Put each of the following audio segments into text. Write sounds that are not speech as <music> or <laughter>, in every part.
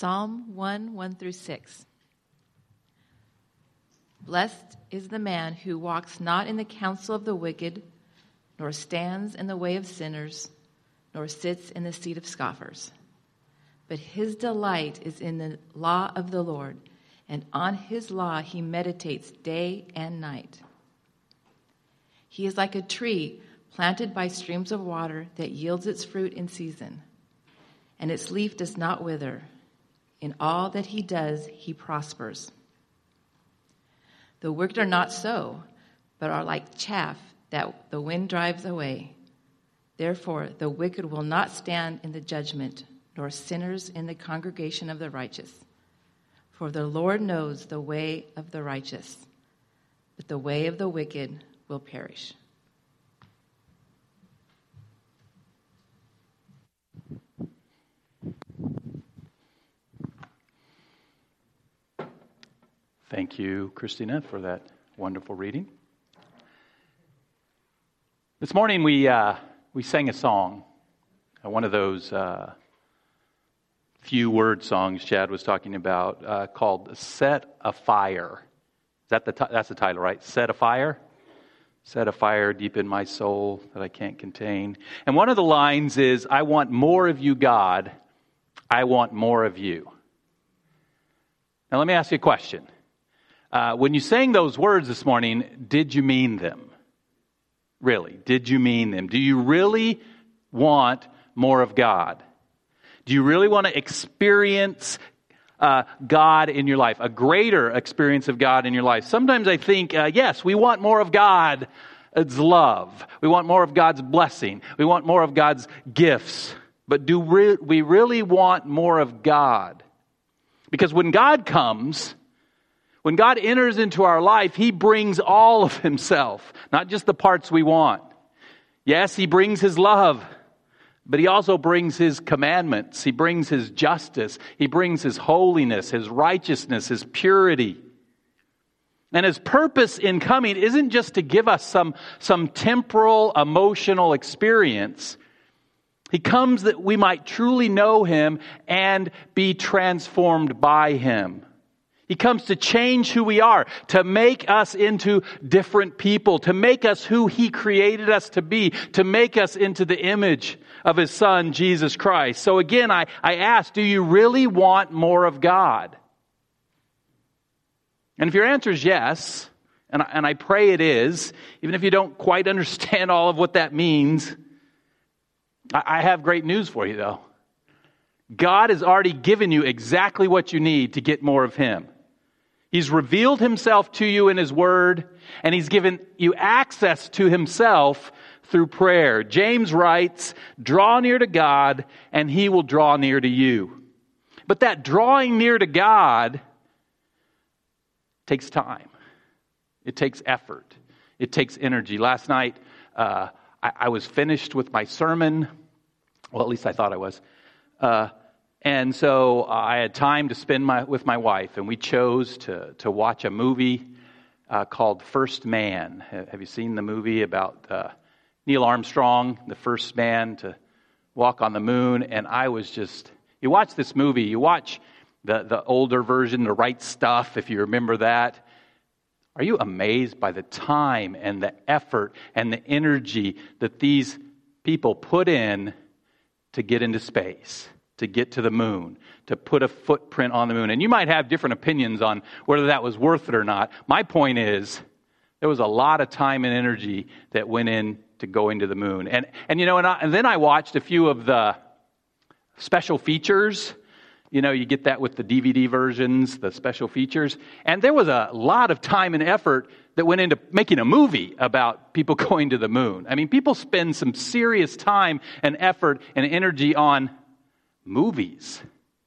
Psalm 1 1 through 6. Blessed is the man who walks not in the counsel of the wicked, nor stands in the way of sinners, nor sits in the seat of scoffers. But his delight is in the law of the Lord, and on his law he meditates day and night. He is like a tree planted by streams of water that yields its fruit in season, and its leaf does not wither. In all that he does, he prospers. The wicked are not so, but are like chaff that the wind drives away. Therefore, the wicked will not stand in the judgment, nor sinners in the congregation of the righteous. For the Lord knows the way of the righteous, but the way of the wicked will perish. Thank you, Christina, for that wonderful reading. This morning we, uh, we sang a song, uh, one of those uh, few word songs Chad was talking about uh, called Set a Fire. Is that the t- that's the title, right? Set a Fire? Set a fire deep in my soul that I can't contain. And one of the lines is, I want more of you, God. I want more of you. Now, let me ask you a question. Uh, when you sang those words this morning, did you mean them? Really, did you mean them? Do you really want more of God? Do you really want to experience uh, God in your life, a greater experience of God in your life? Sometimes I think, uh, yes, we want more of God's love. We want more of God's blessing. We want more of God's gifts. But do we really want more of God? Because when God comes, when God enters into our life, He brings all of Himself, not just the parts we want. Yes, He brings His love, but He also brings His commandments. He brings His justice. He brings His holiness, His righteousness, His purity. And His purpose in coming isn't just to give us some, some temporal emotional experience. He comes that we might truly know Him and be transformed by Him. He comes to change who we are, to make us into different people, to make us who He created us to be, to make us into the image of His Son, Jesus Christ. So again, I, I ask, do you really want more of God? And if your answer is yes, and I, and I pray it is, even if you don't quite understand all of what that means, I, I have great news for you though. God has already given you exactly what you need to get more of Him. He's revealed himself to you in his word, and he's given you access to himself through prayer. James writes, Draw near to God, and he will draw near to you. But that drawing near to God takes time, it takes effort, it takes energy. Last night, uh, I, I, was finished with my sermon. Well, at least I thought I was. Uh, and so uh, I had time to spend my, with my wife, and we chose to, to watch a movie uh, called First Man. Have you seen the movie about uh, Neil Armstrong, the first man to walk on the moon? And I was just, you watch this movie, you watch the, the older version, The Right Stuff, if you remember that. Are you amazed by the time and the effort and the energy that these people put in to get into space? To get to the moon, to put a footprint on the moon. And you might have different opinions on whether that was worth it or not. My point is, there was a lot of time and energy that went in to going to the moon. And, and you know, and, I, and then I watched a few of the special features. You know, you get that with the DVD versions, the special features. And there was a lot of time and effort that went into making a movie about people <laughs> going to the moon. I mean, people spend some serious time and effort and energy on movies,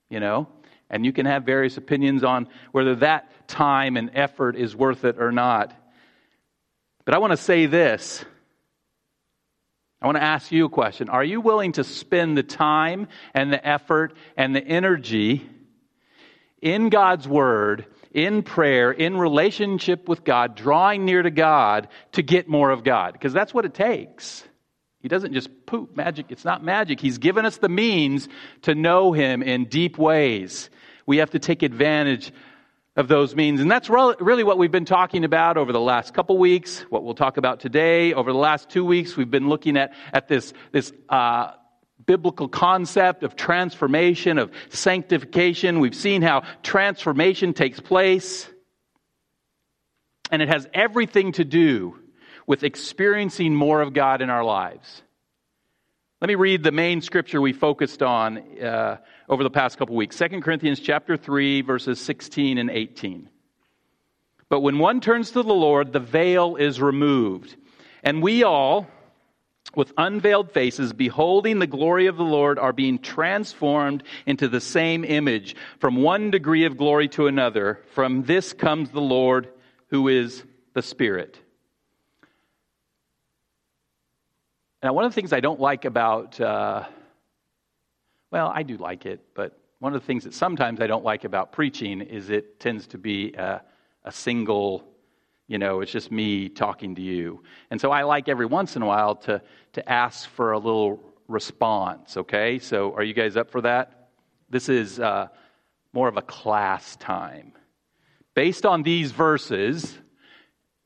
you know? And you can have various opinions on whether that time and effort is worth it or not. But I want to say this. I want to ask you a question. Are you willing to spend the time and the effort and the energy in God's Word, in prayer, in relationship with God, drawing near to God to get more of God? Because that's what it takes. He doesn't just poop magic. It's not magic. He's given us the means to know Him in deep ways. We have to take advantage of those means. And that's really what we've been talking about over the last couple weeks, what we'll talk about today. Over the last two weeks, we've been looking at, at this, this uh, biblical concept of transformation, of sanctification. We've seen how transformation takes place. And it has everything to do with experiencing more of God in our lives. Let me read the main scripture we focused on uh, over the past couple weeks 2 Corinthians chapter 3, verses 16 and 18. But when one turns to the Lord, the veil is removed. And we all, with unveiled faces, beholding the glory of the Lord, are being transformed into the same image from one degree of glory to another. From this comes the Lord, who is the Spirit. Now, one of the things I don't like about, uh, well, I do like it, but one of the things that sometimes I don't like about preaching is it tends to be a, a single you know, it's just me talking to you. And so I like every once in a while to, to ask for a little response, okay? So are you guys up for that? This is uh, more of a class time. Based on these verses,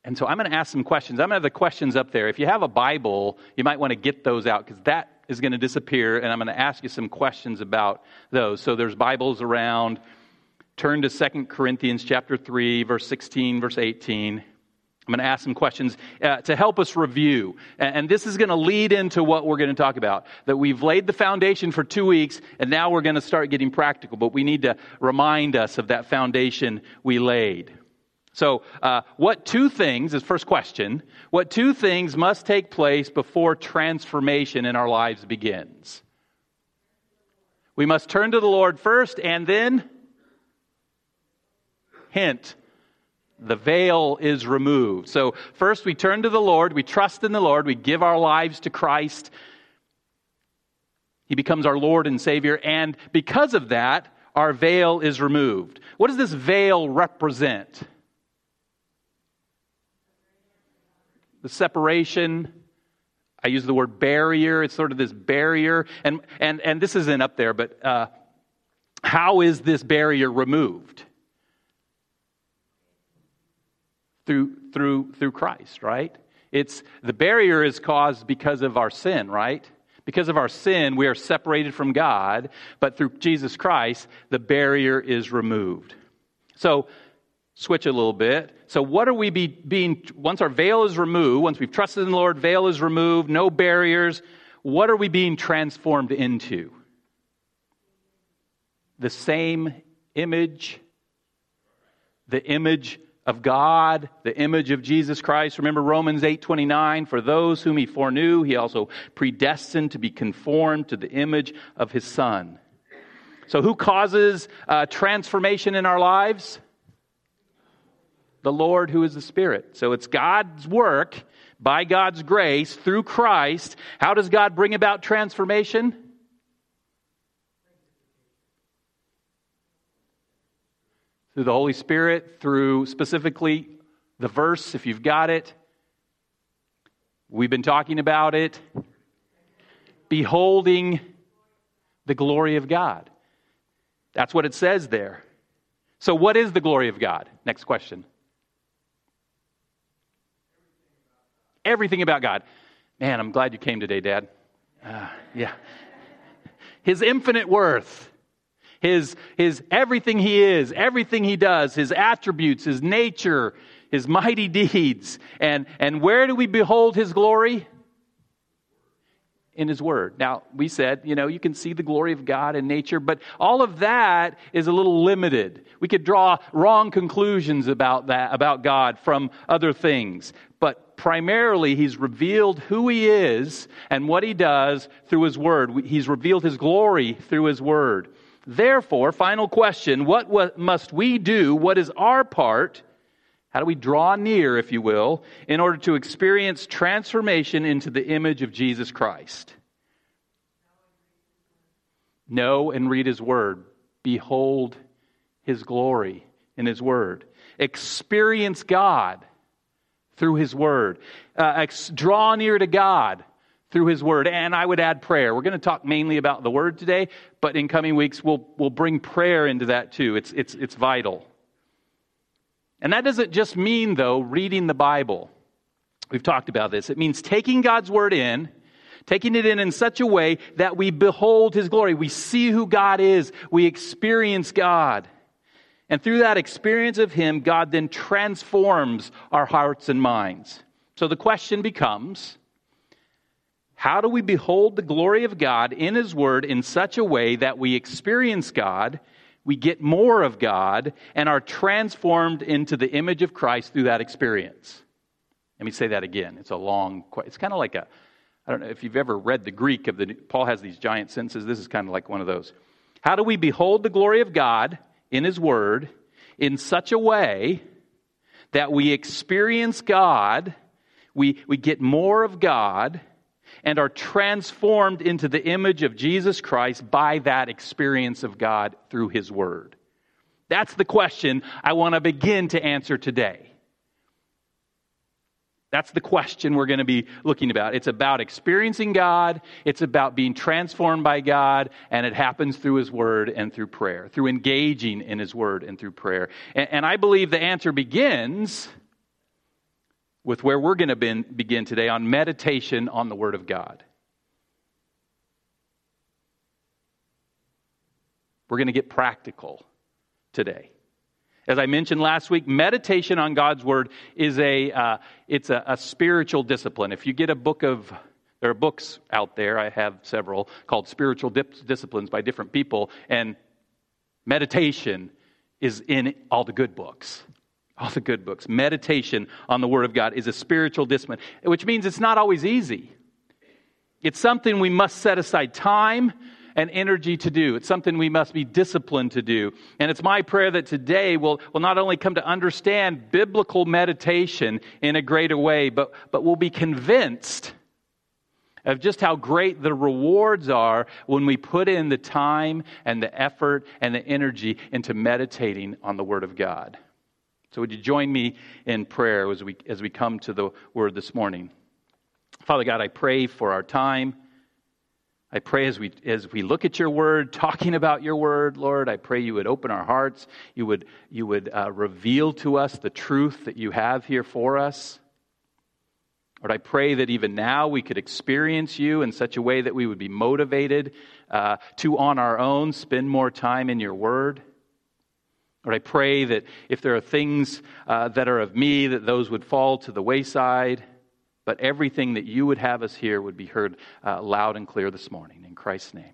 and so I'm going to ask some questions. I'm going to have the questions up there. If you have a Bible, you might want to get those out because that is going to disappear, and I'm going to ask you some questions about those. So there's Bibles around turn to 2 Corinthians chapter 3, verse 16, verse 18. I'm going to ask some questions uh, to help us review. And, and this is going to lead into what we're going to talk about. That we've laid the foundation for two weeks, and now we're going to start getting practical. But we need to remind us of that foundation we laid. So, uh, what two things, is first question, what two things must take place before transformation in our lives begins? We must turn to the Lord first, and then Hint, the veil is removed. So, first we turn to the Lord, we trust in the Lord, we give our lives to Christ. He becomes our Lord and Savior, and because of that, our veil is removed. What does this veil represent? The separation. I use the word barrier. It's sort of this barrier. And, and, and this isn't up there, but uh, how is this barrier removed? through, through, through Christ, right? It's the barrier is caused because of our sin, right? Because of our sin, we are separated from God, but through Jesus Christ, the barrier is removed. So, switch a little bit. So, what are we be, being, once our veil is removed, once we've trusted in the Lord, veil is removed, no barriers, what are we being transformed into? The same image, the image of God, the image of Jesus Christ. Remember Romans 8:29, for those whom he foreknew, he also predestined to be conformed to the image of his son. So who causes uh, transformation in our lives? The Lord who is the Spirit. So it's God's work by God's grace through Christ. How does God bring about transformation? through the Holy Spirit, through specifically the verse, if you've got it. We've been talking about it. Beholding the glory of God. That's what it says there. So, what is the glory of God? Next question. Everything about God. Man, I'm glad you came today, Dad. Uh, yeah. His infinite worth his, his everything he is, everything he does, his attributes, his nature, his mighty deeds. And, and where do we behold his glory? In his word. Now, we said, you know, you can see the glory of God in nature, but all of that is a little limited. We could draw wrong conclusions about that, about God from other things. But primarily, he's revealed who he is and what he does through his word. He's revealed his glory through his word. Therefore, final question what, must we do? What is our part? How do we draw near, if you will, in order to experience transformation into the image of Jesus Christ? Know and read His Word. Behold His glory in His Word. Experience God through His Word. Uh, draw near to God through his word. And I would add prayer. We're going to talk mainly about the word today, but in coming weeks, we'll, we'll bring prayer into that too. It's, it's, it's vital. And that doesn't just mean, though, reading the Bible. We've talked about this. It means taking God's word in, taking it in in such a way that we behold his glory. We see who God is. We experience God. And through that experience of him, God then transforms our hearts and minds. So the question becomes how do we behold the glory of God in His Word in such a way that we experience God, we get more of God, and are transformed into the image of Christ through that experience? Let me say that again. It's a long, question. it's kind of like a, I don't know if you've ever read the Greek of the, Paul has these giant sentences. This is kind of like one of those. How do we behold the glory of God in His Word in such a way that we experience God, we, we get more of God, and are transformed into the image of Jesus Christ by that experience of God through His Word? That's the question I want to begin to answer today. That's the question we're going to be looking about. It's about experiencing God, it's about being transformed by God, and it happens through His Word and through prayer, through engaging in His Word and through prayer. And, and I believe the answer begins with where we're going to begin today on meditation on the Word of God. We're going to get practical today. As I mentioned last week, meditation on God's Word is a, uh, it's a, a spiritual discipline. If you get a book of there are books out there, I have several, called Spiritual Dip- Disciplines by different people, and meditation is in all the good books all the good books. Meditation on the Word of God is a spiritual discipline, which means it's not always easy. It's something we must set aside time and energy to do. It's something we must be disciplined to do. And it's my prayer that today we'll, we'll not only come to understand biblical meditation in a greater way, but, but we'll be convinced of just how great the rewards are when we put in the time and the effort and the energy into meditating on the Word of God. So, would you join me in prayer as we, as we come to the word this morning? Father God, I pray for our time. I pray as we, as we look at your word, talking about your word, Lord, I pray you would open our hearts. You would, you would uh, reveal to us the truth that you have here for us. Lord, I pray that even now we could experience you in such a way that we would be motivated uh, to, on our own, spend more time in your word. Lord, I pray that if there are things uh, that are of me, that those would fall to the wayside, but everything that you would have us hear would be heard uh, loud and clear this morning. In Christ's name,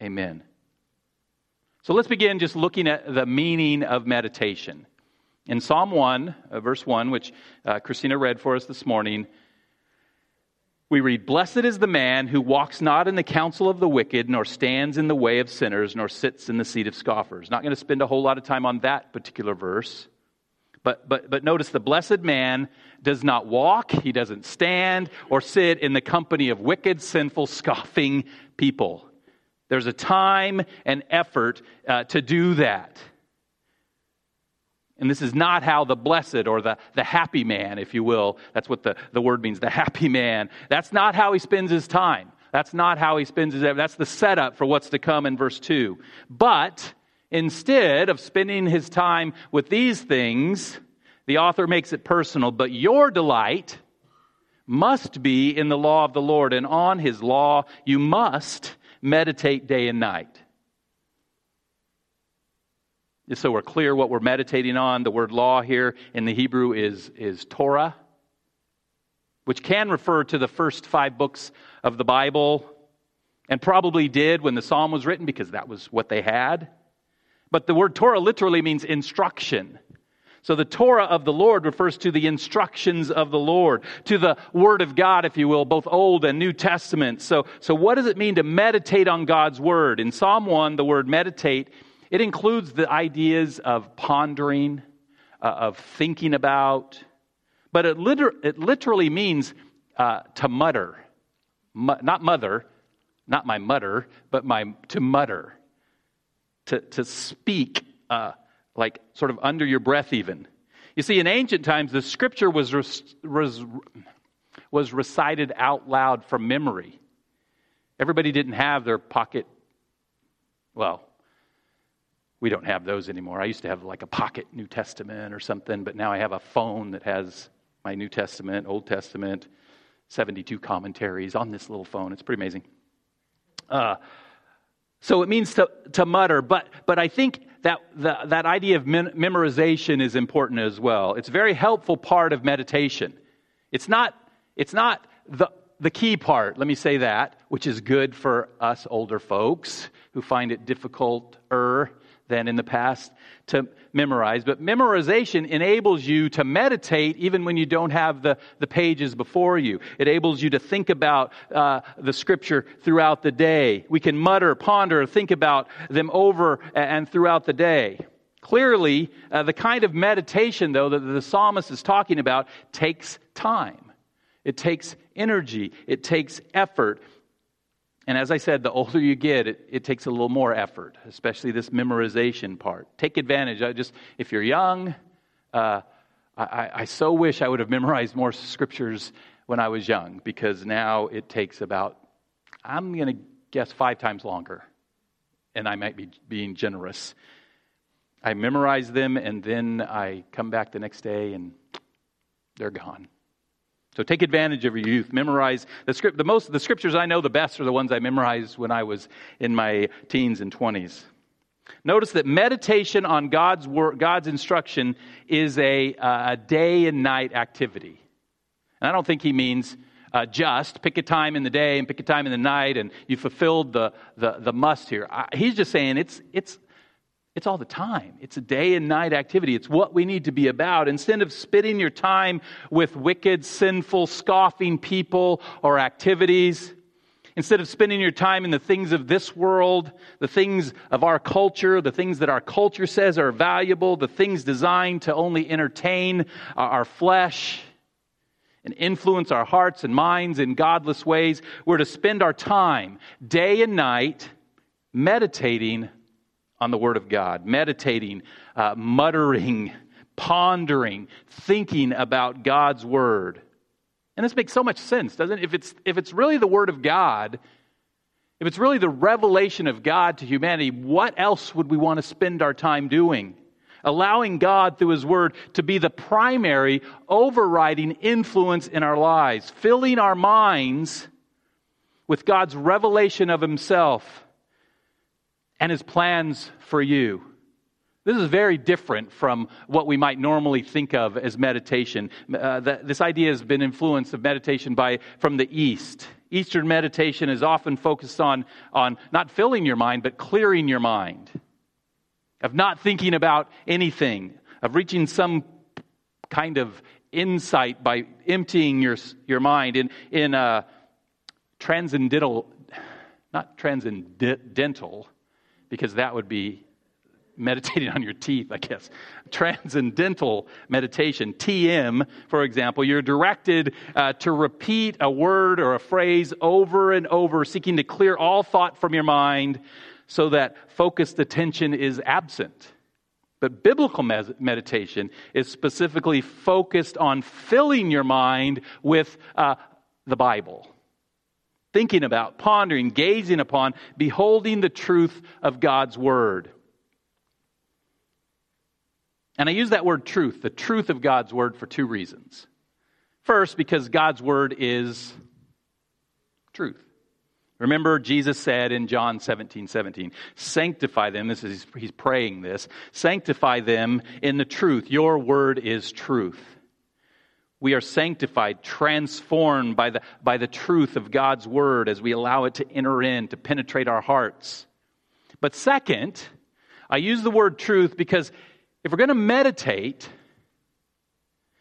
amen. So let's begin just looking at the meaning of meditation. In Psalm 1, uh, verse 1, which uh, Christina read for us this morning, we read, Blessed is the man who walks not in the counsel of the wicked, nor stands in the way of sinners, nor sits in the seat of scoffers. Not going to spend a whole lot of time on that particular verse. But, but, but notice the blessed man does not walk, he doesn't stand or sit in the company of wicked, sinful, scoffing people. There's a time and effort uh, to do that. And this is not how the blessed or the, the happy man, if you will, that's what the, the word means, the happy man. That's not how he spends his time. That's not how he spends his That's the setup for what's to come in verse 2. But instead of spending his time with these things, the author makes it personal. But your delight must be in the law of the Lord, and on his law you must meditate day and night. Just so we're clear what we're meditating on, the word law here in the Hebrew is, is Torah, which can refer to the first five books of the Bible, and probably did when the psalm was written because that was what they had. But the word Torah literally means instruction. So the Torah of the Lord refers to the instructions of the Lord, to the Word of God, if you will, both Old and New Testament. So, so what does it mean to meditate on God's Word? In Psalm 1, the word meditate it includes the ideas of pondering, uh, of thinking about, but it, liter- it literally means uh, to mutter. not mother, not my mutter, but my to mutter. To, to speak, uh, like sort of under your breath, even. You see, in ancient times, the scripture was, res- res- was recited out loud from memory. Everybody didn't have their pocket, well, we don't have those anymore. I used to have like a pocket New Testament or something, but now I have a phone that has my New Testament, Old Testament, 72 commentaries on this little phone. It's pretty amazing. Uh, so it means to, to mutter, but, but I think that, the, that idea of memorization is important as well. It's a very helpful part of meditation. It's not, it's not the, the key part, let me say that, which is good for us older folks who find it difficult er than in the past to memorize. But memorization enables you to meditate even when you don't have the, the pages before you. It enables you to think about uh, the scripture throughout the day. We can mutter, ponder, think about them over and throughout the day. Clearly, uh, the kind of meditation, though, that the psalmist is talking about takes time. It takes energy. It takes effort. And as I said, the older you get, it, it, takes a little more effort, especially this memorization part. Take advantage. I just, if you're young, uh, I, I so wish I would have memorized more scriptures when I was young because now it takes about, I'm going to guess, five times longer. And I might be being generous. I memorize them and then I come back the next day and they're gone. So take advantage of your youth. Memorize the script. The most the scriptures I know the best are the ones I memorized when I was in my teens and twenties. Notice that meditation on God's word, God's instruction is a, a day and night activity. And I don't think he means uh, just pick a time in the day and pick a time in the night and you fulfilled the, the, the must here. I, he's just saying it's, it's it's all the time. It's a day and night activity. It's what we need to be about. Instead of spending your time with wicked, sinful, scoffing people or activities, instead of spending your time in the things of this world, the things of our culture, the things that our culture says are valuable, the things designed to only entertain our flesh and influence our hearts and minds in godless ways, we're to spend our time day and night meditating on the Word of God, meditating, uh, muttering, pondering, thinking about God's Word. And this makes so much sense, doesn't it? If it's, if it's really the Word of God, if it's really the revelation of God to humanity, what else would we want to spend our time doing? Allowing God through His Word to be the primary overriding influence in our lives, filling our minds with God's revelation of Himself and his plans for you. This is very different from what we might normally think of as meditation. Uh, the, this idea has been influenced of meditation by from the East. Eastern meditation is often focused on, on not filling your mind, but clearing your mind, of not thinking about anything, of reaching some kind of insight by emptying your, your mind. In, in uh, transcendental, not transcendental, because that would be meditating <laughs> on your teeth, I guess. Transcendental meditation, TM, for example, you're directed uh, to repeat a word or a phrase over and over, seeking to clear all thought from your mind so that focused attention is absent. But biblical meditation is specifically focused on filling your mind with uh, the Bible thinking about, pondering, gazing upon, beholding the truth of God's Word. And I use that word truth, the truth of God's Word, for two reasons. First, because God's Word is truth. Remember, Jesus said in John 17, 17, sanctify them. This is, he's praying this. Sanctify them in the truth. Your word is truth. We are sanctified, transformed by the, by the truth of God's word as we allow it to enter in, to penetrate our hearts. But second, I use the word truth because if we're going to meditate,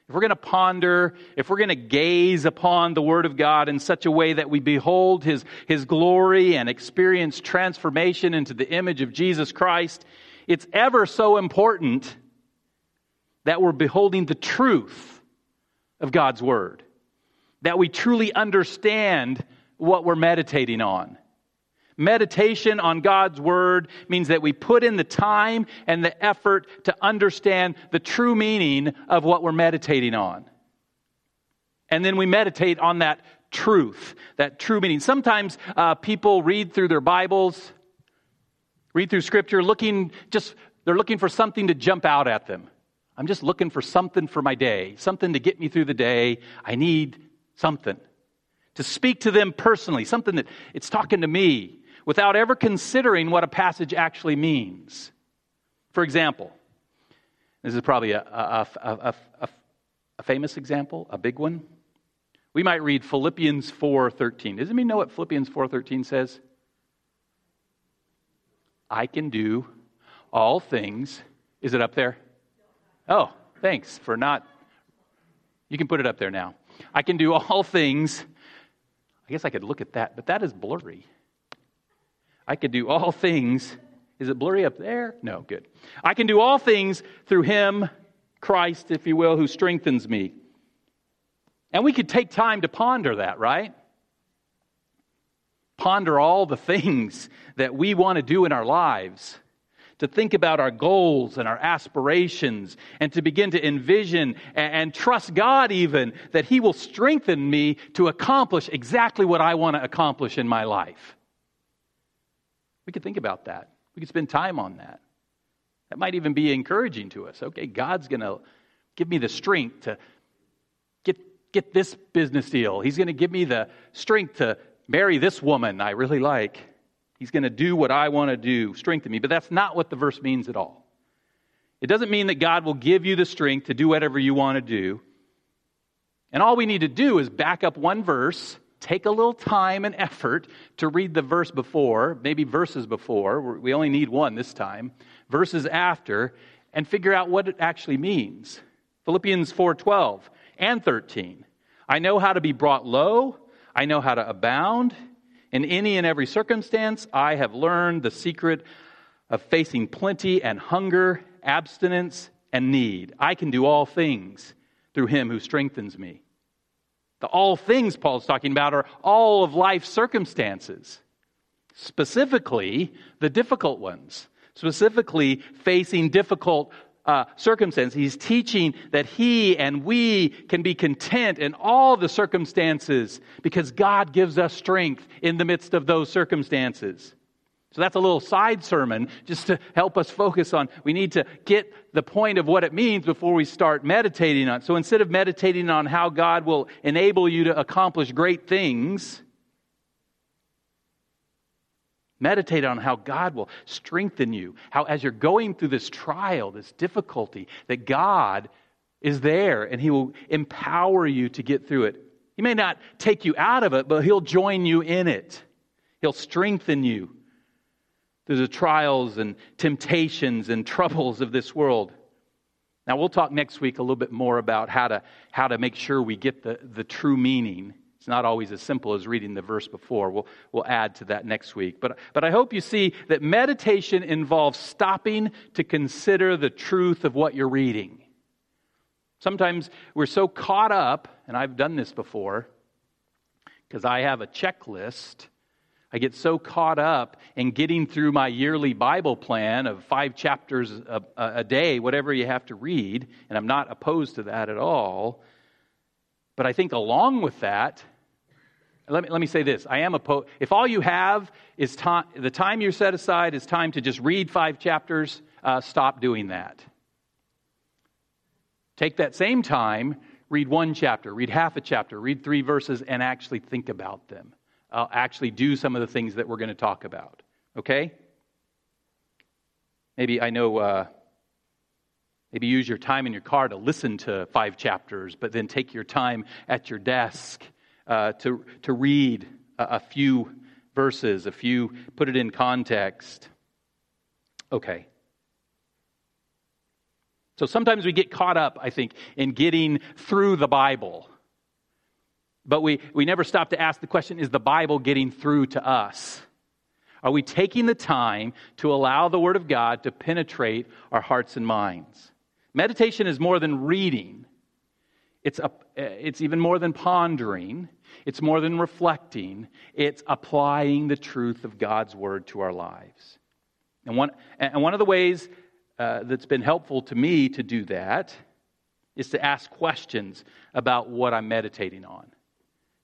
if we're going to ponder, if we're going to gaze upon the Word of God in such a way that we behold His, His glory and experience transformation into the image of Jesus Christ, it's ever so important that we're beholding the truth of God's Word, that we truly understand what we're meditating on. Meditation on God's Word means that we put in the time and the effort to understand the true meaning of what we're meditating on. And then we meditate on that truth, that true meaning. Sometimes uh, people read through their Bibles, read through Scripture, looking just, they're looking for something to jump out at them. I'm just looking for something for my day, something to get me through the day. I need something to speak to them personally, something that it's talking to me without ever considering what a passage actually means. For example, this is probably a, a, a, a famous example, a big one. We might read Philippians 4:13. Does anybody know what Philippians 4:13 says? I can do all things. Is it up there? Oh, thanks for not. You can put it up there now. I can do <laughs> all things. I guess I could look at that, but that is blurry. I could do all things. Is it blurry up there? No, good. I can do all things through him, Christ, if you will, who strengthens me. And we could take time to ponder that, right? Ponder all the <laughs> things that we want to do in our lives to think about our goals and our aspirations and to begin to envision and, and, trust God even that He will strengthen me to accomplish exactly what I want to accomplish in my life. We could think about that. We could spend time on that. That might even be encouraging to us. Okay, God's going to give me the strength to get, get this business deal. He's going to give me the strength to marry this woman I really like. He's going to do what I want to do, strengthen me. But that's not what the verse means at all. It doesn't mean that God will give you the strength to do whatever you want to do. And all we need to do is back up one verse, take a little time and effort to read the verse before, maybe verses before. We only need one this time, verses after, and figure out what it actually means. Philippians 4:12 and 13. I know how to be brought low, I know how to abound. In any and every circumstance, I have learned the secret of facing plenty and hunger, abstinence and need. I can do all things through him who strengthens me. The all things Paul's talking about are all of life's circumstances, specifically the difficult ones, specifically facing difficult uh, circumstance. He's teaching that he and we can be content in all the circumstances because God gives us strength in the midst of those circumstances. So that's a little side sermon just to help us focus on. We need to get the point of what it means before we start meditating on it. So instead of meditating on how God will enable you to accomplish great things, Meditate on how God will strengthen you, how as you're going through this trial, this difficulty, that God is there and He will empower you to get through it. He may not take you out of it, but He'll join you in it. He'll strengthen you through the trials and temptations and troubles of this world. Now, we'll talk next week a little bit more about how to, how to make sure we get the, the true meaning it's not always as simple as reading the verse before. We'll, we'll add to that next week. But, but I hope you see that meditation involves stopping to consider the truth of what you're reading. Sometimes we're so caught up, and I've done this before, because I have a checklist. I get so caught up in getting through my yearly Bible plan of five chapters a, a, day, whatever you have to read, and I'm not opposed to that at all. But I think along with that, let me, let me say this. I am a if all you have is time, the time you set aside is time to just read five chapters, uh, stop doing that. Take that same time, read one chapter, read half a chapter, read three verses, and actually think about them. Actually do some of the things that we're going to talk about. Okay? Maybe I know. Uh, maybe use your time in your car to listen to five chapters, but then take your time at your desk uh, to, to read a, a few verses, a few, put it in context. Okay. So sometimes we get caught up, I think, in getting through the Bible. But we, we never stop to ask the question is the Bible getting through to us? Are we taking the time to allow the Word of God to penetrate our hearts and minds? Meditation is more than reading, it's, a, it's even more than pondering. It's more than reflecting, it's applying the truth of God's word to our lives. And one, and one of the ways uh, that's been helpful to me to do that is to ask questions about what I'm meditating on.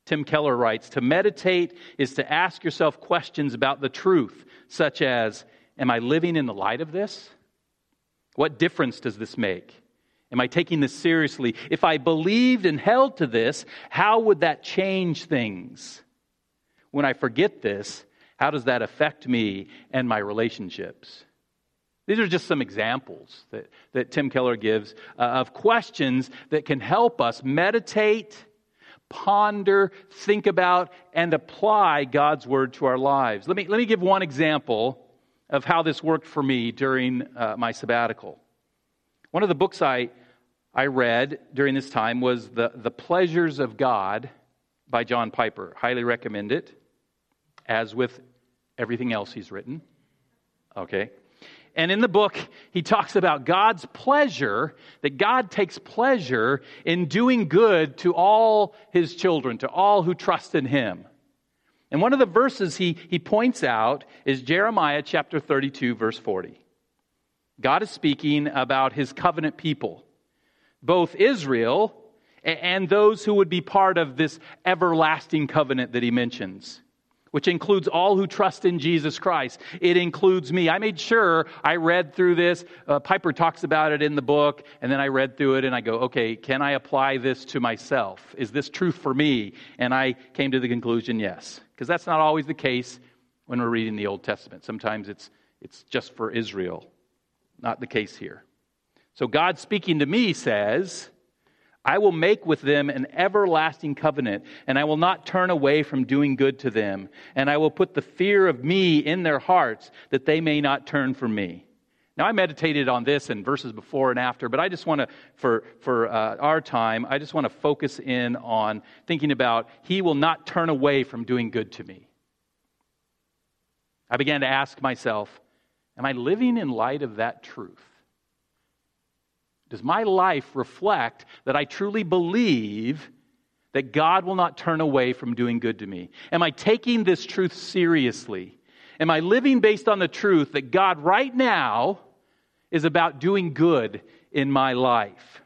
Tim Keller writes To meditate is to ask yourself questions about the truth, such as Am I living in the light of this? What difference does this make? Am I taking this seriously? If I believed and held to this, how would that change things? When I forget this, how does that affect me and my relationships? These are just some examples that, that Tim Keller gives uh, of questions that can help us meditate, ponder, think about, and apply God's word to our lives. Let me, let me give one example of how this worked for me during uh, my sabbatical. One of the books I, I read during this time was the, the Pleasures of God by John Piper. Highly recommend it, as with everything else he's written. Okay. And in the book, he talks about God's pleasure, that God takes pleasure in doing good to all his children, to all who trust in him. And one of the verses he, he points out is Jeremiah chapter 32, verse 40. God is speaking about his covenant people, both Israel and those who would be part of this everlasting covenant that he mentions which includes all who trust in Jesus Christ. It includes me. I made sure I read through this. Uh, Piper talks about it in the book, and then I read through it and I go, okay, can I apply this to myself? Is this truth for me? And I came to the conclusion, yes. Because that's not always the case when we're reading the Old Testament. Sometimes it's, it's just for Israel. Not the case here. So God speaking to me says, I will make with them an everlasting covenant, and I will not turn away from doing good to them. And I will put the fear of me in their hearts, that they may not turn from me. Now, I meditated on this in verses before and after, but I just want to, for, for uh, our time, I just want to focus in on thinking about He will not turn away from doing good to me. I began to ask myself, Am I living in light of that truth? Does my life reflect that I truly believe that God will not turn away from doing good to me? Am I taking this truth seriously? Am I living based on the truth that God right now is about doing good in my life?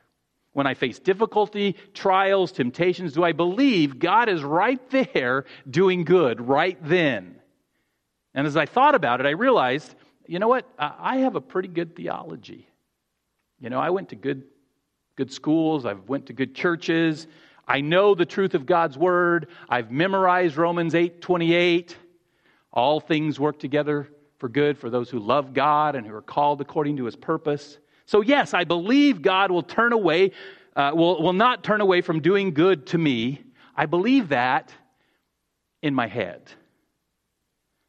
When I face difficulty, trials, temptations, do I believe God is right there doing good right then? And as I thought about it, I realized, you know what? I have a pretty good theology. You know, I went to good, good schools, I went to good churches. I know the truth of God's word. I've memorized Romans 8 28. All things work together for good for those who love God and who are called according to his purpose. So, yes, I believe God will turn away, uh, will, will not turn away from doing good to me. I believe that in my head.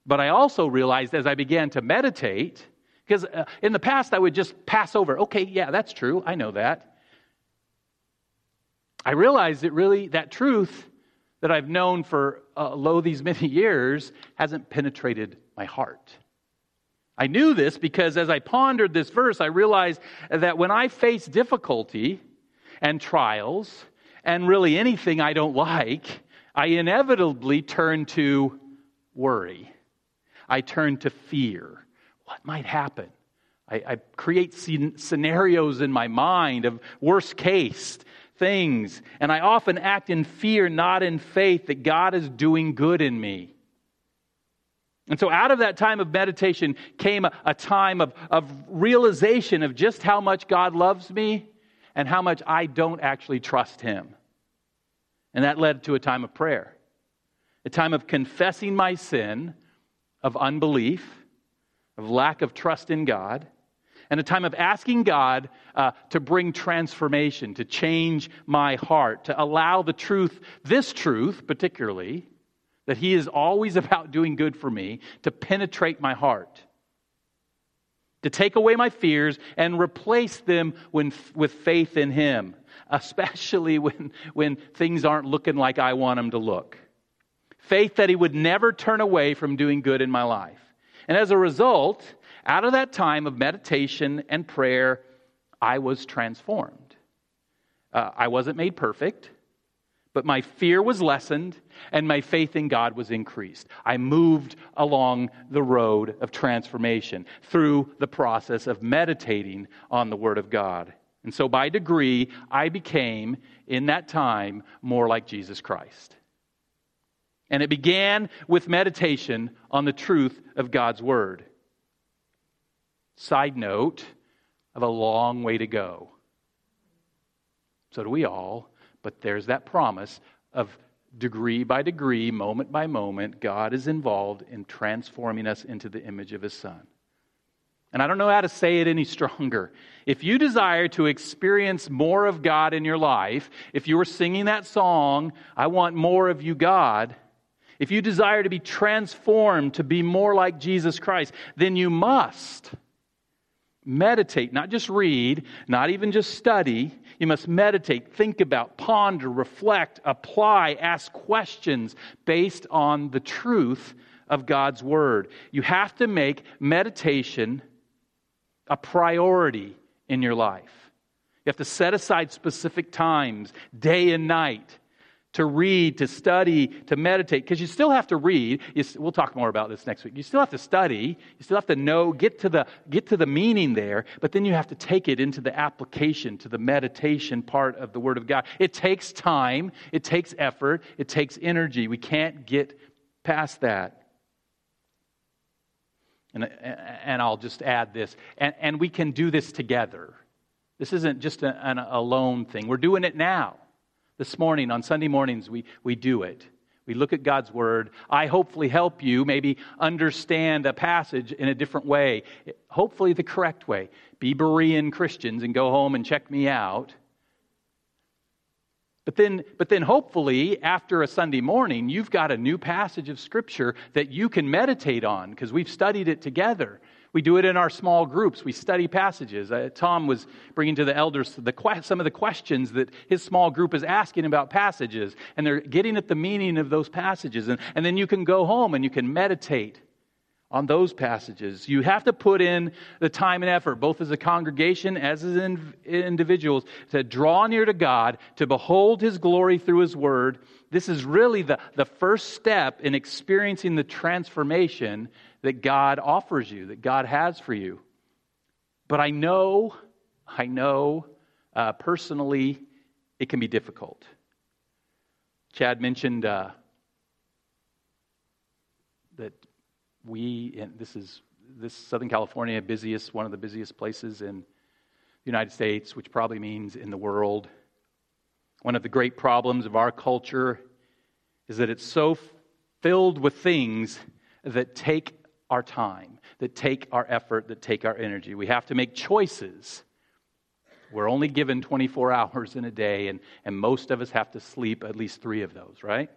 But I also realized as I began to meditate because uh, in the past, I would just pass over, okay, yeah, that's true. I know that. I realized that really, that truth that I've known for uh, lo these many <laughs> years hasn't penetrated my heart. I knew this because as I pondered this verse, I realized that when I face difficulty and trials and really anything I don't like, I inevitably turn to worry. I turn to fear what might happen. I, I create scenarios in my mind of worst case things, and I often act in fear, not in faith, that God is doing good in me. And so, out of that time of meditation came a, a, time of, of realization of just how much God loves me and how much I don't actually trust Him. And that led to a time of prayer, a time of confessing my sin, of unbelief, of lack of trust in God, and a time of asking God uh, to bring transformation, to change my heart, to allow the truth, this truth particularly, that He is always <laughs> about doing good for me, to penetrate my heart, to take away my fears and replace them when, with faith in Him, <laughs> especially when, when things aren't looking like I want them to look. Faith that He would never turn away from doing good in my life. And as a result, out of that time of meditation and prayer, I was transformed. Uh, I wasn't made perfect, but my fear was lessened and my faith in God was increased. I moved along the road of transformation through the process of meditating on the Word of God. And so, by degree, I became, in that time, more like Jesus Christ. And it began with meditation on the truth of God's Word. Side note of a long way to go. So do we all, but there's that promise of degree by degree, moment by moment, God is involved in transforming us into the image of His Son. And I don't know how to say it any stronger. If you desire to experience more of God in your life, if you were singing that song, I want more of you, God, if you desire to be transformed to be more like Jesus Christ, then you must meditate, not just read, not even just study. You must meditate, think about, ponder, reflect, apply, ask questions based on the truth of God's Word. You have to make meditation a priority in your life. You have to set aside specific times, day and night, to read, to study, to meditate, because you still have to read. You, we'll talk more about this next week. You still have to study. You still have to know, get to, the, get to the meaning there, but then you have to take it into the application, to the meditation part of the Word of God. It takes time, it takes effort, it takes energy. We can't get past that. And, and I'll just add this, and, and we can do this together. This isn't just a, an alone thing. We're doing it now. This morning, on Sunday mornings, we, we do it. We look at God's Word. I hopefully help you maybe understand a passage in a different way, hopefully the correct way. Be Berean Christians and go home and check me out. But then, but then hopefully, after a Sunday morning, you've got a new passage of Scripture that you can meditate on because we've studied it together. We do it in our small groups. We study passages. Uh, Tom was bringing to the elders the, some of the questions that his small group is asking about passages, and they're getting at the meaning of those passages. And, and then you can go home and you can meditate on those passages. You have to put in the time and effort, both as a congregation as as individuals, to draw near to God, to behold His glory through His Word. This is really the, the first step in experiencing the transformation that God offers you, that God has for you. But I know, I know uh, personally, it can be difficult. Chad mentioned uh, that we, and this is this Southern California, busiest, one of the busiest places in the United States, which probably means in the world. One of the great problems of our culture is that it's so filled with things that take our time, that take our effort, that take our energy. We have to make choices. We're only given 24 <laughs> hours in a day, and, and most of us have to sleep at least three of those, right?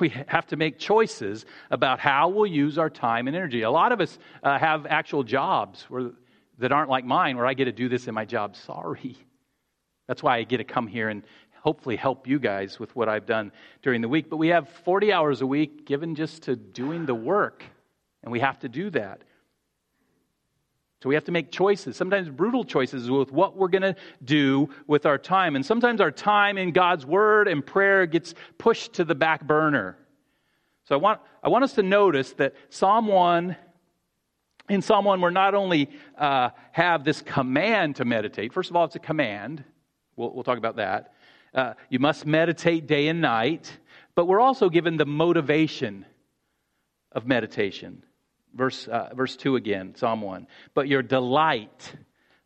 We have to make choices about how we'll use our time and energy. A lot of us uh, have actual jobs where, that aren't like mine, where I get to do this in my job. Sorry. That's why I get to come here and hopefully help you guys with what I've done during the week. But we have 40 hours a week given just to doing the work and we have to do that. So we have to make choices, sometimes brutal choices with what we're going to do with our time. And sometimes our time in God's Word and prayer gets pushed to the back burner. So I want, I want us to notice that Psalm 1, in Psalm 1, we're not only uh, have this command to meditate. First of all, it's a command. We'll, we'll talk about that. Uh, you must meditate day and night. But we're also given the motivation of meditation. Verse, uh, verse 2 again, Psalm 1. But your delight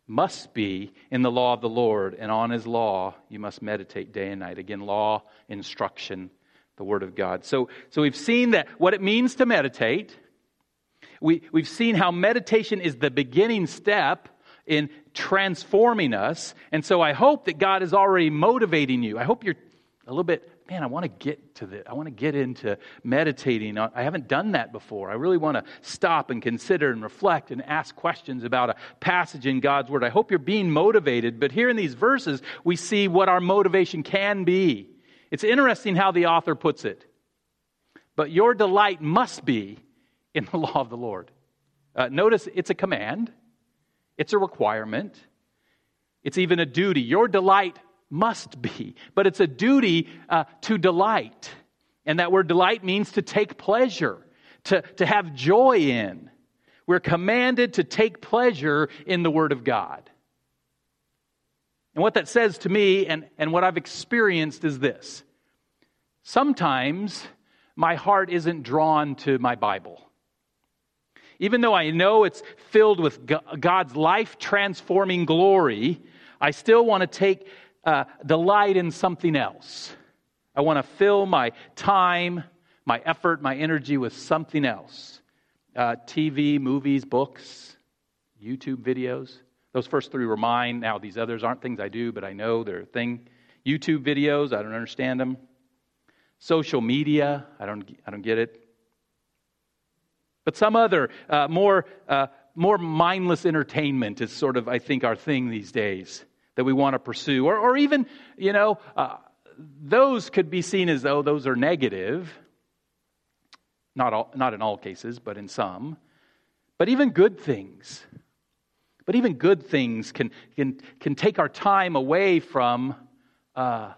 must be in the law of the Lord, and on his law you must meditate day and night. Again, law, instruction, the word of God. So, so we've seen that what it means to meditate. We, we've seen how meditation is the beginning step in transforming us. And so I hope that God is already motivating you. I hope you're a little bit man, I want to get to the, I want to get into meditating. I haven't done that before. I really want to stop and consider and reflect and ask questions about a passage in God's Word. I hope you're being motivated, but here in these verses, we see what our motivation can be. It's interesting how the author puts it. But your delight must be in the <laughs> law of the Lord. Uh, notice it's a command, it's a requirement, it's even a duty. Your delight must be, but it's a duty uh, to delight. And that word delight means to take pleasure, to, to have joy in. We're commanded to take pleasure in the Word of God. And what that says to me and, and what I've experienced is this sometimes my heart isn't drawn to my Bible. Even though I know it's filled with God's life transforming glory, I still want to take uh, delight in something else. I want to fill my time, my effort, my energy with something else uh, TV, movies, books, YouTube videos. Those first three were mine. Now, these others aren't things I do, but I know they're a thing. YouTube videos, I don't understand them. Social media, I don't, I don't get it. But some other uh, more, uh, more mindless entertainment is sort of, I think, our thing these days that we want to pursue. Or, or even, you know, uh, those could be seen as though those are negative. Not, all, not in all cases, but in some. But even good things. But even good things can, can, can take our time away from uh,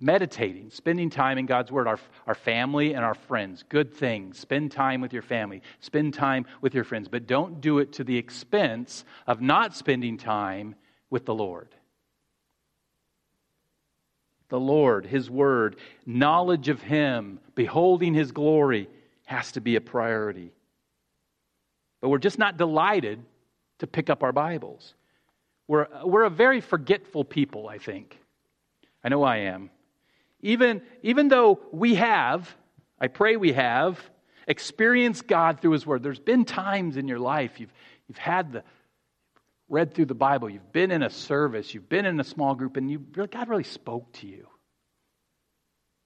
meditating, spending time in God's Word, our, our family and our friends. Good things. Spend time with your family, spend time with your friends, but don't do it to the expense of not spending time with the Lord. The Lord, His Word, knowledge of Him, beholding His glory has to be a priority. But we're just not delighted to pick up our Bibles. We're, we're a very forgetful people, I think. I know I am. Even, even though we have, I pray we have, experienced God through His Word. There's been times in your life you've, you've had the, read through the Bible, you've been in a service, you've been in a small group, and you, God really spoke to you.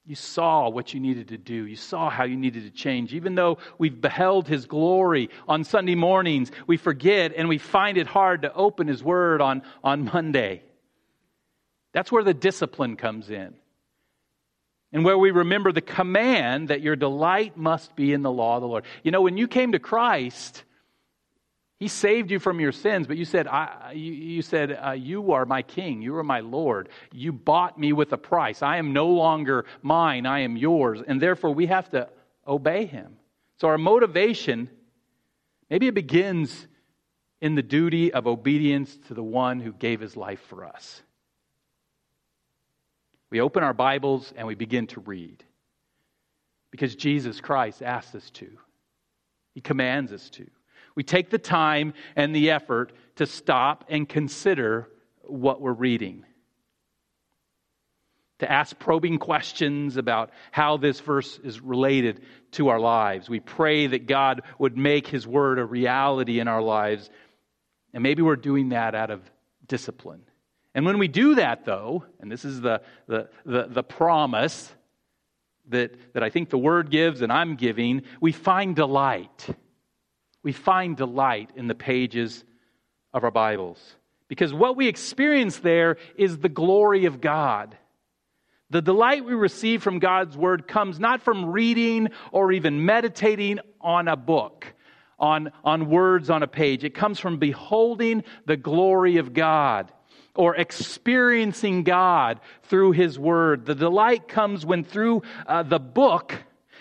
You saw what you needed to do. You saw how you needed to change. Even though we've beheld His glory on Sunday mornings, we forget and we find it hard to open His Word on, on Monday. That's where the discipline comes in. And where we remember the command that your delight must be in the law of the Lord. You know, when you came to Christ, he saved you from your sins, but you said, I, you, you, said uh, You are my king. You are my Lord. You bought me with a price. I am no longer mine. I am yours. And therefore, we have to obey him. So, our motivation, maybe it begins in the duty of obedience to the one who gave his life for us. We open our Bibles and we begin to read because Jesus Christ asks us to, He commands us to. We take the time and the effort to stop and consider what we're reading. To ask probing questions about how this verse is related to our lives. We pray that God would make His Word a reality in our lives. And maybe we're doing that out of discipline. And when we do that, though, and this is the, the, the, the promise that, that I think the Word gives and I'm giving, we find delight we find delight in the pages of our Bibles. Because what we experience there is the glory of God. The delight we receive from God's Word comes not from reading or even meditating on a book, on, on words on a page. It comes from beholding the glory of God or experiencing God through His Word. The delight comes when through uh, the book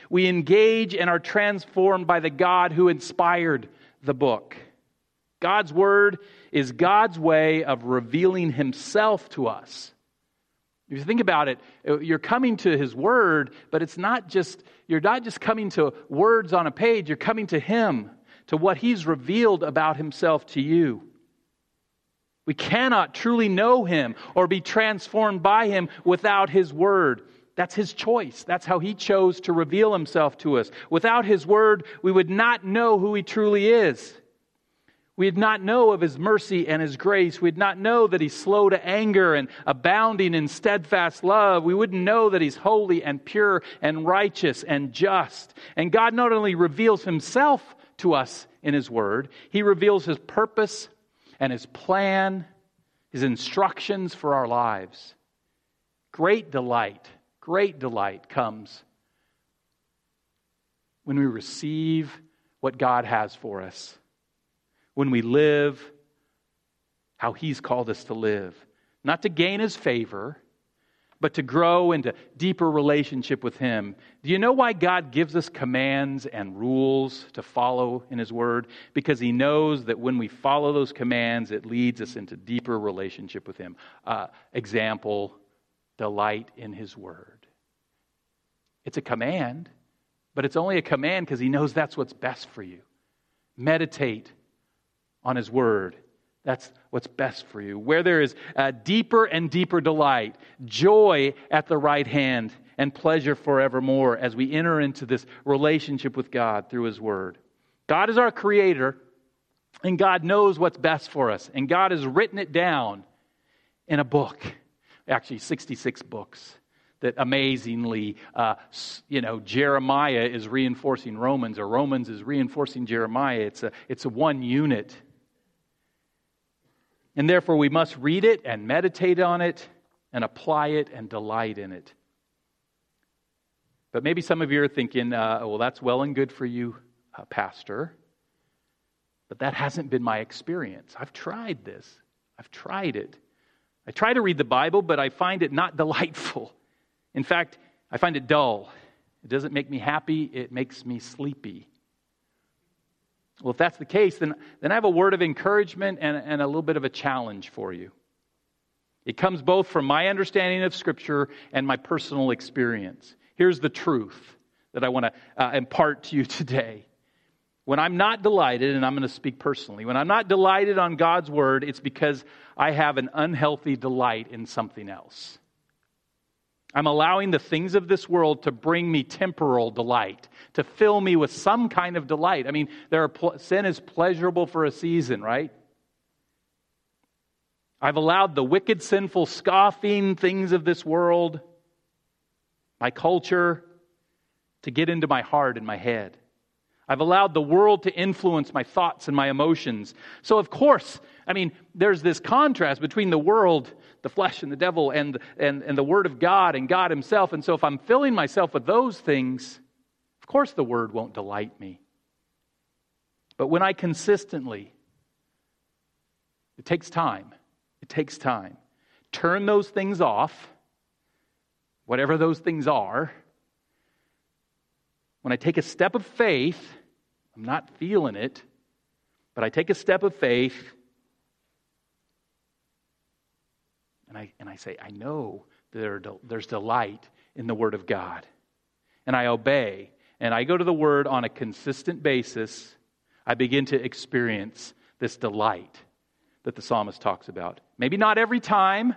we engage and are transformed by the God who inspired the book. God's word is God's way of revealing himself to us. If you think about it, you're coming to his word, but it's not just, you're not just coming to words on a page, you're coming to him, to what he's revealed about himself to you. We cannot truly know him or be transformed by him without his word. That's his choice. That's how he chose to reveal himself to us. Without his word, we would not know who he truly is. We'd not know of his mercy and his grace. We'd not know that he's slow to anger and abounding in steadfast love. We wouldn't know that he's holy and pure and righteous and just. And God not only reveals himself to us in his word, he reveals his purpose and his plan, his instructions for our lives. Great delight Great delight comes when we receive what God has for us, when we live how He's called us to live. Not to gain His favor, but to grow into deeper relationship with Him. Do you know why God gives us commands and rules to follow in His Word? Because He knows that when we follow those commands, it leads us into deeper relationship with Him. Uh, example, delight in His Word. It's a command, but it's only a command because He knows that's what's best for you. Meditate on His Word that's what's best for you. Where there is a deeper and deeper delight, joy at the right hand, and pleasure forevermore as we enter into this relationship with God through His Word. God is our Creator, and God knows what's best for us, and God has written it down in a book, actually, 66 books. That amazingly, uh, you know, Jeremiah is reinforcing Romans, or Romans is reinforcing Jeremiah. It's a, it's a one unit and therefore, we must read it and meditate on it and apply it and delight in it. But maybe some of you are thinking, uh, well, that's well and good for you, uh, Pastor. But that hasn't been my experience. I've tried this, I've tried it. I try to read the Bible, but I find it not <laughs> delightful. In fact, I find it dull. It doesn't make me happy, it makes me sleepy. Well, if that's the case, then, then I have a word of encouragement and, and a little bit of a challenge for you. It comes both from my understanding of Scripture and my personal experience. Here's the truth that I want to uh, impart to you <laughs> today. When I'm not delighted, and I'm going to speak personally, when I'm not delighted on God's Word, it's because I have an unhealthy delight in something else. I'm allowing the things of this world to bring me temporal delight, to fill me with some kind of delight. I mean, there are pl- sin is pleasurable for a season, right? I've allowed the wicked, sinful, scoffing things of this world, my culture, to get into my heart and my head. I've allowed the world to influence my thoughts and my emotions. So, of course, I mean, there's this contrast between the world, the flesh, and the devil, and, and, and the Word of God and God Himself. And so, if I'm filling myself with those things, of course, the Word won't delight me. But when I consistently, it takes time, it takes time, turn those things off, whatever those things are, when I take a step of faith, I'm not feeling it, but I take a step of faith and I, and I say, I know there, there's delight in the Word of God. And I obey. And I go to the Word on a consistent basis. I begin to experience this delight that the psalmist talks about. Maybe not every time,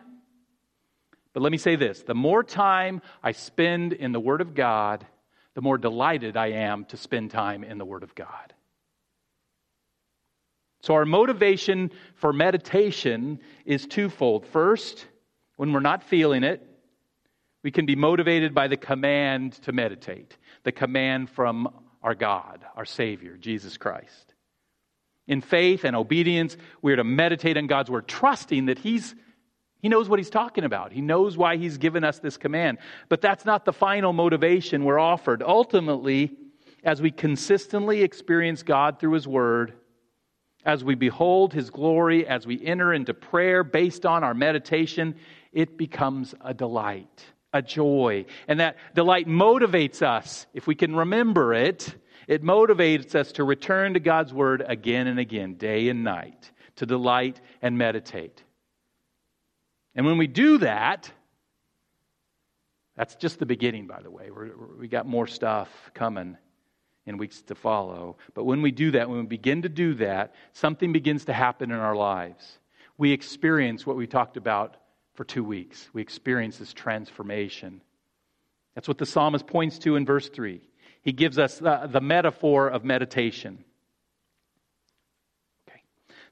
but let me say this the more time I spend in the Word of God, the more delighted I am to spend time in the Word of God. So, our motivation for meditation is twofold. First, when we're not feeling it, we can be motivated by the command to meditate, the command from our God, our Savior, Jesus Christ. In faith and obedience, we are to meditate on God's Word, trusting that He's he knows what he's talking about. He knows why he's given us this command. But that's not the final motivation we're offered. Ultimately, as we consistently experience God through his word, as we behold his glory, as we enter into prayer based on our meditation, it becomes a delight, a joy. And that delight motivates us, if we can remember it, it motivates us to return to God's word again and again, day and night, to delight and meditate. And when we do that, that's just the beginning, by the way. We're, we got more stuff coming in weeks to follow. But when we do that, when we begin to do that, something begins to happen in our lives. We experience what we talked about for two weeks. We experience this transformation. That's what the psalmist points to in verse 3. He gives us the, the metaphor of meditation. Okay.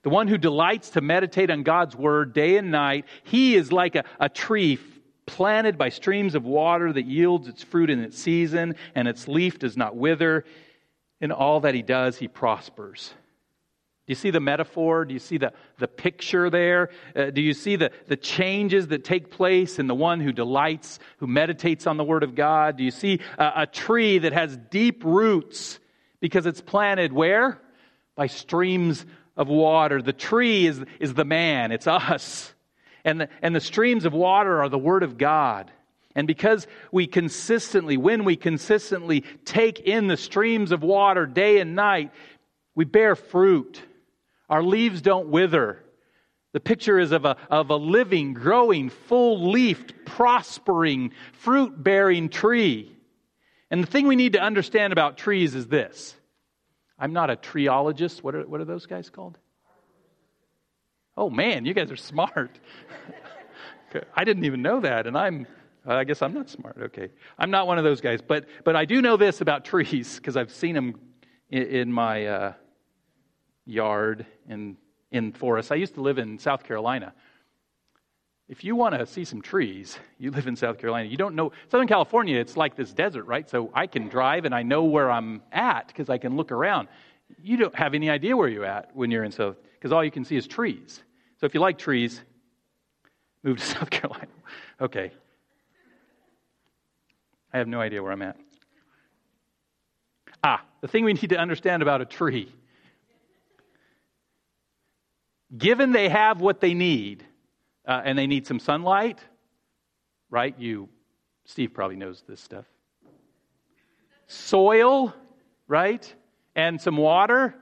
The one who delights to meditate on God's word day and night, he is like a, a tree planted by streams of water that yields its fruit in its season, and its leaf does not wither. In all that he does, he prospers. Do you see the metaphor? Do you see the, the picture there? Uh, do you see the, the changes that take place in the one who delights, who meditates on the Word of God? Do you see a, a tree that has deep roots because it's planted where? By streams of water. The tree is, is the man, it's us. And the, and the streams of water are the Word of God. And because we consistently, when we consistently take in the streams of water day and night, we bear fruit. Our leaves don't wither. The picture is of a, of a living, growing, full leafed, prospering, fruit bearing tree. And the thing we need to understand about trees is this I'm not a treeologist. What are, what are those guys called? Oh man, you guys are smart. <laughs> I didn't even know that, and I'm. I guess I'm not smart. Okay, I'm not one of those guys, but but I do know this about <laughs> trees because I've seen them in, in my uh, yard and in forests. I used to live in South Carolina. If you want to see some trees, <laughs> you live in South Carolina. You don't know Southern California. It's like this desert, right? So I can drive and I know where I'm at because I can look around. You don't have any idea where you're at when you're in South because all you can see is trees. So if you like trees, move to <laughs> South Carolina. Okay. I have no idea where I'm at. Ah, the thing we need to understand about a tree. Given they have what they need, uh, and they need some sunlight, right? You, Steve probably knows this stuff. Soil, right? And some water.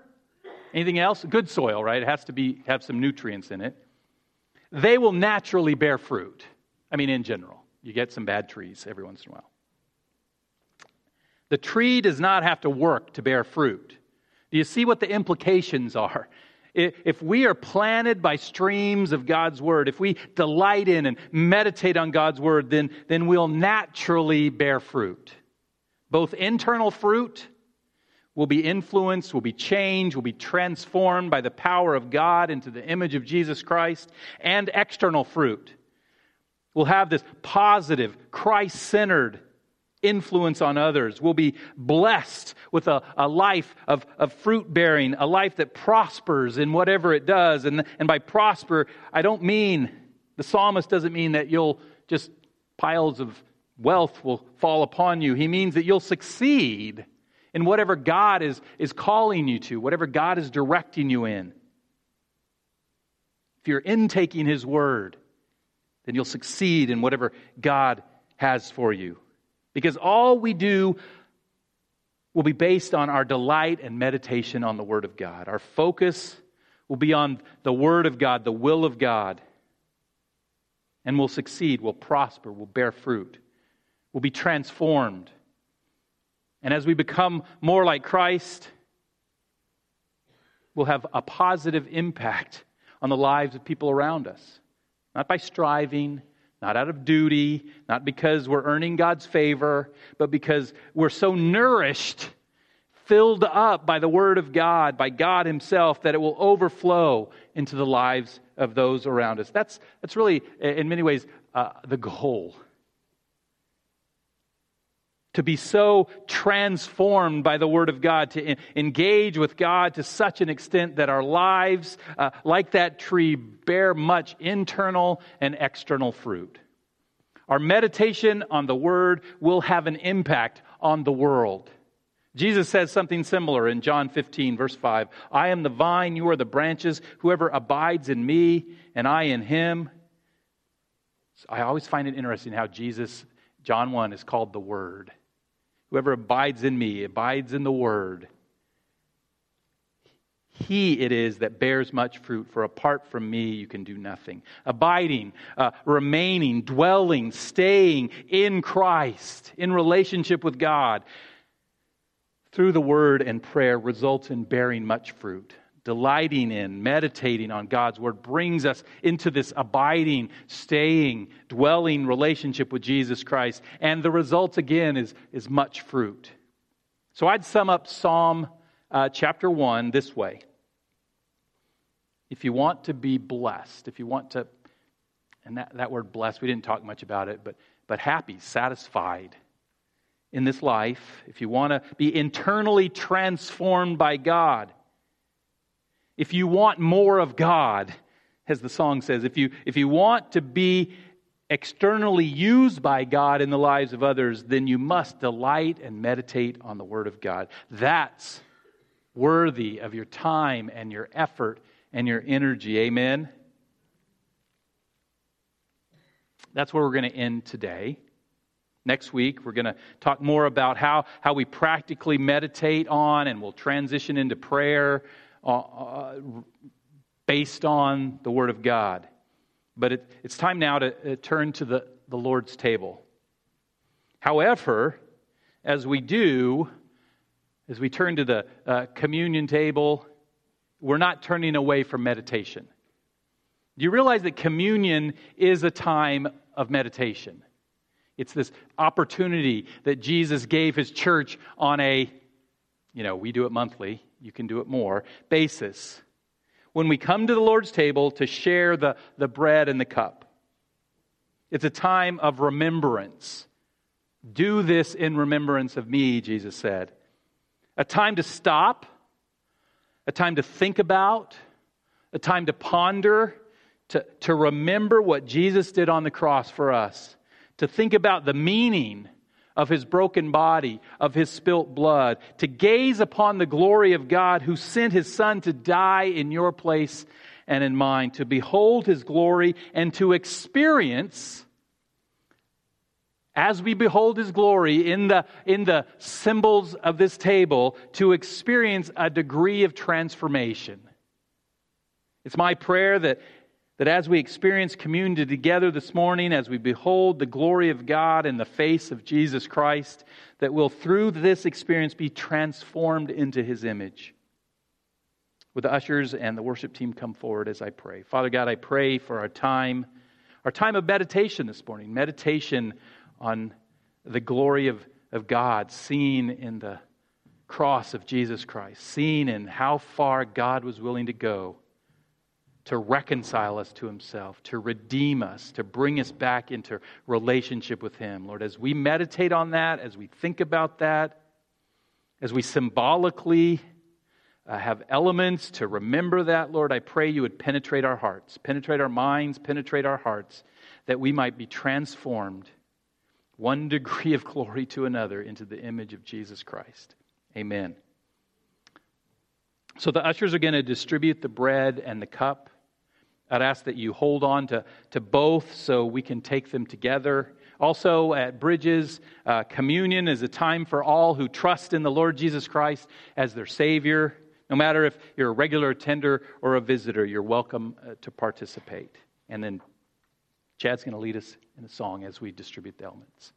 Anything else? Good soil, right? It has to be have some nutrients in it. They will naturally bear fruit. I mean, in general, you get some bad trees every once in a while. The tree does not have to work to bear fruit. Do you see what the implications are? If we are planted by streams of God's word, if we delight in and meditate on God's word, then, then we'll naturally bear fruit. Both internal fruit will be influenced, will be changed, will be transformed by the power of God into the image of Jesus Christ, and external fruit will have this positive, Christ centered influence on others. We'll be blessed with a, a life of, of fruit bearing, a life that prospers in whatever it does. And, and by prosper, I don't mean, the psalmist doesn't mean that you'll just piles of wealth will fall upon you. He means that you'll succeed in whatever God is, is calling you to, whatever God is directing you in. If you're intaking His word, then you'll succeed in whatever God has for you. Because all we do will be based on our delight and meditation on the Word of God. Our focus will be on the Word of God, the will of God. And we'll succeed, we'll prosper, we'll bear fruit, we'll be transformed. And as we become more like Christ, we'll have a positive impact on the lives of people around us. Not by striving, not out of duty, not because we're earning God's favor, but because we're so nourished, filled up by the Word of God, by God Himself, that it will overflow into the lives of those around us. That's, that's really, in many ways, uh, the goal. To be so transformed by the Word of God, to engage with God to such an extent that our lives, uh, like that tree, bear much internal and external fruit. Our meditation on the Word will have an impact on the world. Jesus says something similar in John 15, verse 5. I am the vine, you are the branches. Whoever abides in me and I in him. I always find it interesting how Jesus, John 1, is called the Word. Whoever abides in me abides in the Word. He it is that bears much fruit, for apart from me you can do nothing. Abiding, uh, remaining, dwelling, staying in Christ, in relationship with God, through the word and prayer results in bearing much fruit. Delighting in, meditating on God's word brings us into this abiding, staying, dwelling relationship with Jesus Christ. And the result, again, is, is much fruit. So I'd sum up Psalm uh, chapter 1 this way. If you want to be blessed, if you want to, and that, that word blessed, we didn't talk much about it, but, but happy, satisfied in this life, if you want to be internally transformed by God, if you want more of God, as the song says, if you, if you want to be externally used by God in the lives of others, then you must delight and meditate on the Word of God. That's worthy of your time and your effort and your energy. Amen? That's where we're going to end today. Next week, we're going to talk more about how, how we practically meditate on, and we'll transition into prayer uh, uh, based on the Word of God. But it, it's time now to uh, turn to the, the Lord's table. However, as we do, as we turn to the uh, communion table, we're not turning away from meditation. Do you realize that communion is a time of meditation? It's this opportunity that Jesus gave his church on a, you know, we do it monthly, you can do it more, basis. When we come to the Lord's table to share the, the bread and the cup, it's a time of remembrance. Do this in remembrance of me, Jesus said. A time to stop, a time to think about, a time to ponder, to, to remember what Jesus did on the cross for us to think about the meaning of his broken body, of his spilt blood, to gaze upon the glory of God who sent his son to die in your place and in mine, to behold his glory and to experience as we behold his glory in the, in the symbols of this table, to experience a degree of transformation. It's my prayer that that as we experience community together this morning, as we behold the glory of God in the face of Jesus Christ, that we'll through this experience be transformed into his image. Would the ushers and the worship team come forward as I pray? Father God, I pray for our time, our time of meditation this morning, meditation on the glory of, of God seen in the cross of Jesus Christ, seen in how far God was willing to go to reconcile us to himself, to redeem us, to bring us back into relationship with him. Lord, as we meditate on that, as we think about that, as we symbolically uh, have elements to remember that, Lord, I pray you would penetrate our hearts, penetrate our minds, penetrate our hearts, that we might be transformed one <laughs> degree of glory to another into the image of Jesus Christ. Amen. So the ushers are going to distribute the bread and the cup. I'd ask that you hold on to, to both so we can take them together. Also, at Bridges, uh, communion is a time for all who trust in the Lord Jesus Christ as their Savior. No matter if you're a regular attender or a visitor, you're welcome uh, to participate. And then Chad's going to lead us in a song as we distribute the elements.